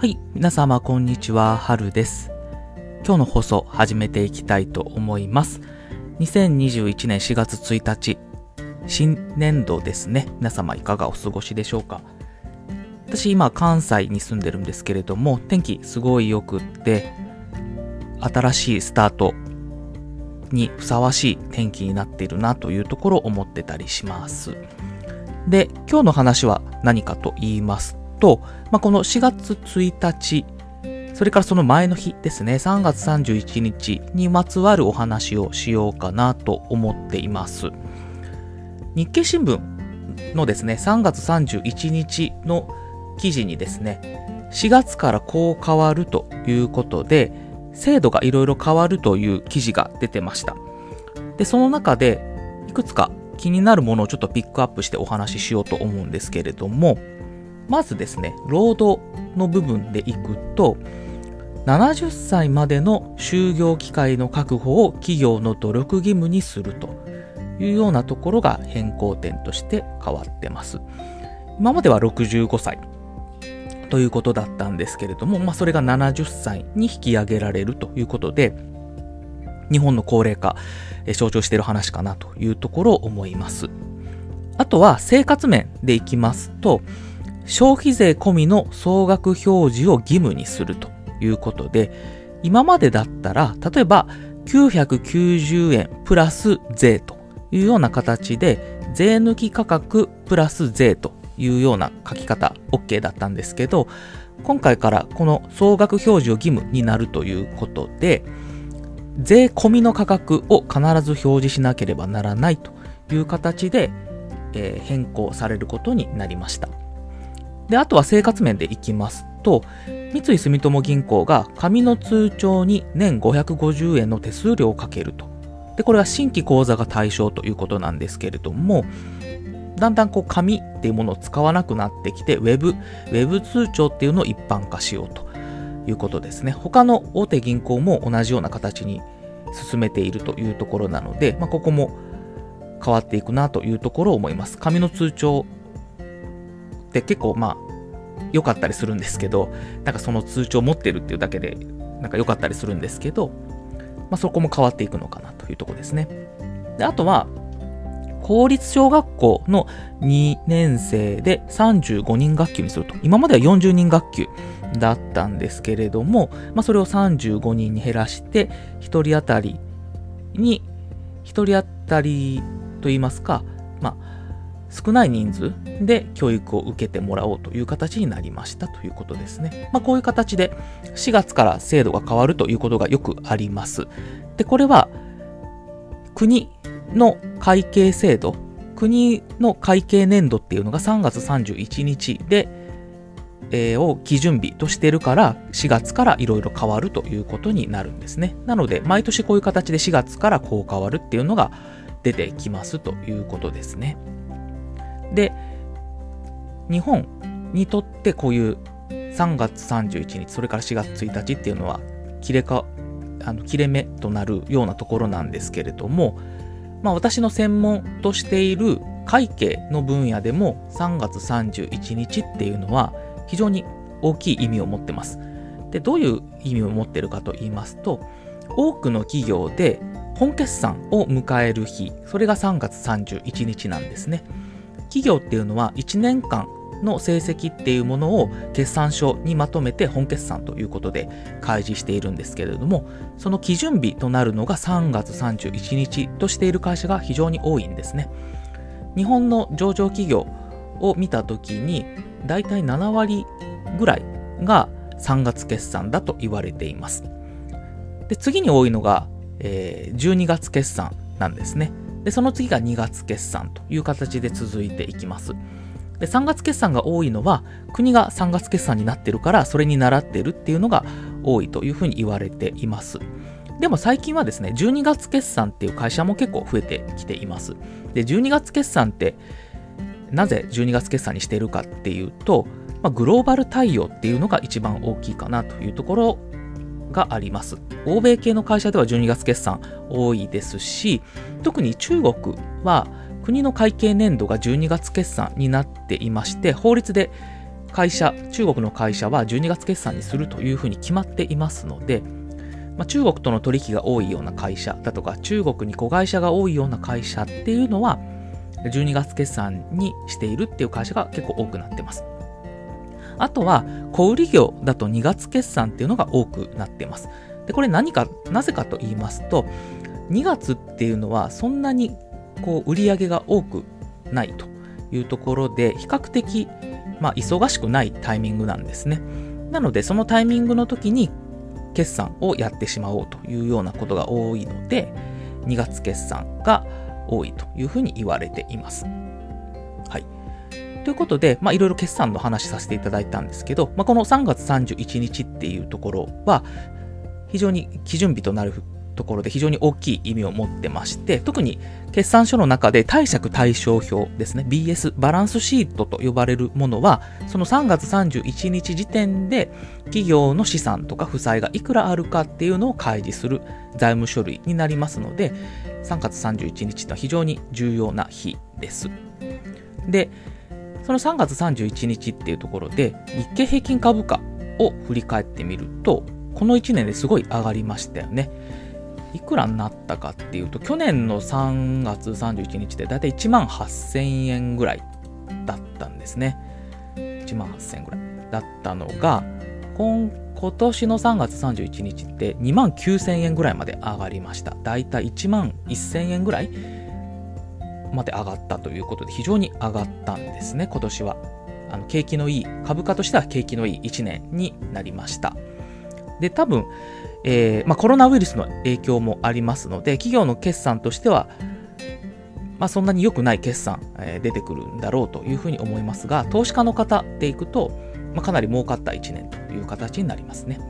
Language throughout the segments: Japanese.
はい、皆様こんにちは、はるです。今日の放送始めていきたいと思います。2021年4月1日、新年度ですね。皆様いかがお過ごしでしょうか？私今関西に住んでるんですけれども、天気すごい良くって、新しいスタートにふさわしい天気になっているなというところを思ってたりします。で、今日の話は何かと言いますと、まあ、この4月1日、それからその前の日ですね、3月31日にまつわるお話をしようかなと思っています。日経新聞のですね、3月31日の記事にですね、4月からこう変わるということで、制度がいろいろ変わるという記事が出てました。で、その中で、いくつか気になるものをちょっとピックアップしてお話ししようと思うんですけれども、まずですね、労働の部分でいくと、70歳までの就業機会の確保を企業の努力義務にするというようなところが変更点として変わってます。今までは65歳ということだったんですけれども、まあ、それが70歳に引き上げられるということで、日本の高齢化、え象徴している話かなというところを思います。あとは生活面でいきますと、消費税込みの総額表示を義務にするということで、今までだったら、例えば990円プラス税というような形で、税抜き価格プラス税というような書き方 OK だったんですけど、今回からこの総額表示を義務になるということで、税込みの価格を必ず表示しなければならないという形で、えー変更されることになりました。で、あとは生活面でいきますと、三井住友銀行が紙の通帳に年550円の手数料をかけると。で、これは新規口座が対象ということなんですけれども、だんだんこう紙っていうものを使わなくなってきて、ウェブ、ウェブ通帳っていうのを一般化しようということですね。他の大手銀行も同じような形に進めているというところなので、まあ、ここも変わっていくなというところを思います。紙の通帳って結構まあ良かったりするんですけど、なんかその通帳持ってるっていうだけでなんか良かったりするんですけど、まあ、そこも変わっていくのかなというとこですね。であとは、公立小学校の2年生で35人学級にすると。今までは40人学級だったんですけれども、まあ、それを35人に減らして、1人当たりに、1人当たりと言いますか、少ない人数で教育を受けてもらおうという形になりましたということですね。まあ、こういう形で4月から制度が変わるということがよくあります。で、これは国の会計制度、国の会計年度っていうのが3月31日で、えーを基準日としてるから4月からいろいろ変わるということになるんですね。なので毎年こういう形で4月からこう変わるっていうのが出てきますということですね。で、日本にとってこういう3月31日、それから4月1日っていうのは切れか、あの切れ目となるようなところなんですけれども、まあ私の専門としている会計の分野でも3月31日っていうのは非常に大きい意味を持ってます。で、どういう意味を持ってるかと言いますと、多くの企業で本決算を迎える日、それが3月31日なんですね。企業っていうのは1年間の成績っていうものを決算書にまとめて本決算ということで開示しているんですけれども、その基準日となるのが3月31日としている会社が非常に多いんですね。日本の上場企業を見たときに、だいたい7割ぐらいが3月決算だと言われています。で、次に多いのが、えー12月決算なんですね。で、その次が2月決算という形で続いていきます。で、3月決算が多いのは、国が3月決算になってるから、それに倣ってるっていうのが多いというふうに言われています。でも最近はですね、12月決算っていう会社も結構増えてきています。で、12月決算って、なぜ12月決算にしているかっていうと、まあ、グローバル対応っていうのが一番大きいかなというところがあります。欧米系の会社では12月決算多いですし、特に中国は国の会計年度が12月決算になっていまして、法律で会社、中国の会社は12月決算にするというふうに決まっていますので、まあ、中国との取引が多いような会社だとか、中国に子会社が多いような会社っていうのは、12月決算にしているっていう会社が結構多くなってます。あとは、小売業だと2月決算っていうのが多くなってます。で、これ何か、なぜかと言いますと、2月っていうのはそんなにこう売り上げが多くないというところで、比較的、まあ、忙しくないタイミングなんですね。なので、そのタイミングの時に決算をやってしまおうというようなことが多いので、2月決算が多いというふうに言われています。ということで、まあ、いろいろ決算の話させていただいたんですけど、まあ、この3月31日っていうところは、非常に基準日となるところで非常に大きい意味を持ってまして、特に決算書の中で貸借対照表ですね、BS、バランスシートと呼ばれるものは、その3月31日時点で企業の資産とか負債がいくらあるかっていうのを開示する財務書類になりますので、3月31日とは非常に重要な日です。で、その3月31日っていうところで、日経平均株価を振り返ってみると、この1年ですごい上がりましたよね。いくらになったかっていうと、去年の3月31日でだいたい1万8000円ぐらいだったんですね。1万8000円ぐらいだったのが、今今年の3月31日って2万9000円ぐらいまで上がりました。だいたい1万1000円ぐらいまで上がったということで、非常に上がったんですね、今年は。あの景気のいい、株価としては景気のいい1年になりました。で、多分、えー、まあ、コロナウイルスの影響もありますので、企業の決算としては、まあ、そんなに良くない決算、えー、出てくるんだろうというふうに思いますが、投資家の方でいくと、まあ、かなり儲かった1年という形になりますね。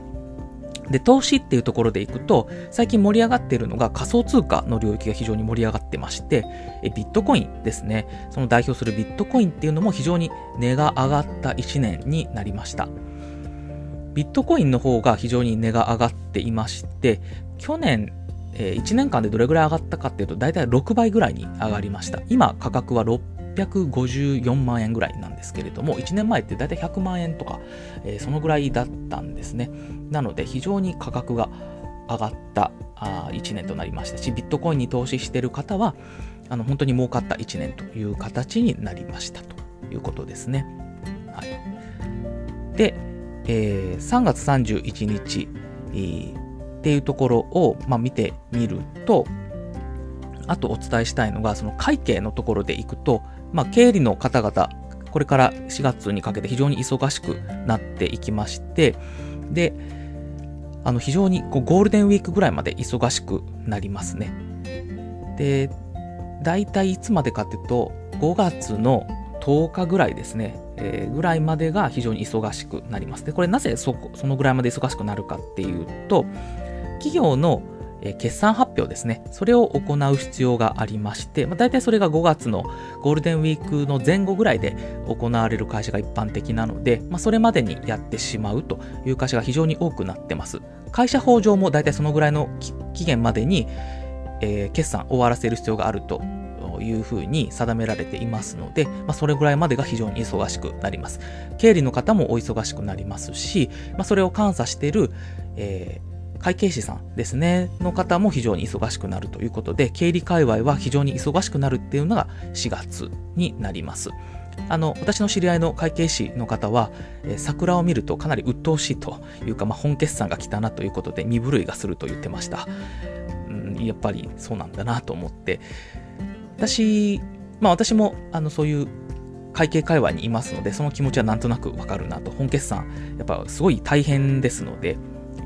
で、投資っていうところでいくと、最近盛り上がっているのが仮想通貨の領域が非常に盛り上がってまして、えビットコインですね。その代表するビットコインっていうのも非常に値が上がった1年になりました。ビットコインの方が非常に値が上がっていまして、去年、えー、1年間でどれぐらい上がったかっていうと、大体6倍ぐらいに上がりました。今、価格は654万円ぐらいなんですけれども、1年前って大体100万円とか、えー、そのぐらいだったんですね。なので、非常に価格が上がったあ1年となりましたし、ビットコインに投資している方は、あの本当に儲かった1年という形になりましたということですね。はい、で、えー、3月31日、えー、っていうところを、まあ、見てみると、あとお伝えしたいのが、その会計のところでいくと、まあ、経理の方々、これから4月にかけて非常に忙しくなっていきまして、で、あの非常にこうゴールデンウィークぐらいまで忙しくなりますね。で、大体いつまでかっていうと、5月の10日ぐらいですね、えー、ぐらいまでが非常に忙しくなります。で、これなぜそそのぐらいまで忙しくなるかっていうと、企業の決算発表ですね。それを行う必要がありまして、まあ、大体それが5月のゴールデンウィークの前後ぐらいで行われる会社が一般的なので、まあ、それまでにやってしまうという会社が非常に多くなってます。会社法上も大体そのぐらいの期限までに、えー、決算終わらせる必要があるというふうに定められていますので、まあ、それぐらいまでが非常に忙しくなります。経理の方もお忙しくなりますし、まあ、それを監査している、えー会計士さんですね、の方も非常に忙しくなるということで、経理界隈は非常に忙しくなるっていうのが4月になります。あの、私の知り合いの会計士の方は、えー、桜を見るとかなり鬱陶しいというか、まあ、本決算が来たなということで、身震いがすると言ってました。うん、やっぱりそうなんだなと思って、私、まあ私も、あの、そういう会計界隈にいますので、その気持ちはなんとなくわかるなと。本決算、やっぱすごい大変ですので、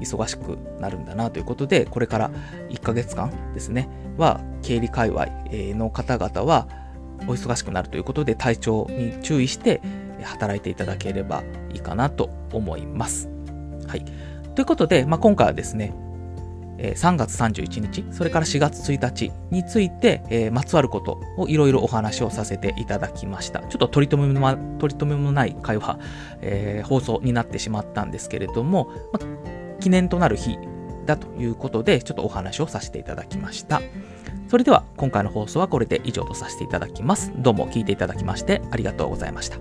忙しくなるんだなということで、これから1ヶ月間ですね、は、経理界隈の方々は、お忙しくなるということで、体調に注意して働いていただければいいかなと思います。はい。ということで、まあ、今回はですね、3月31日、それから4月1日について、えー、まつわることをいろいろお話をさせていただきました。ちょっと取り留めも取り留めもない会話、えー、放送になってしまったんですけれども、ま記念となる日だということで、ちょっとお話をさせていただきました。それでは今回の放送はこれで以上とさせていただきます。どうも聞いていただきましてありがとうございました。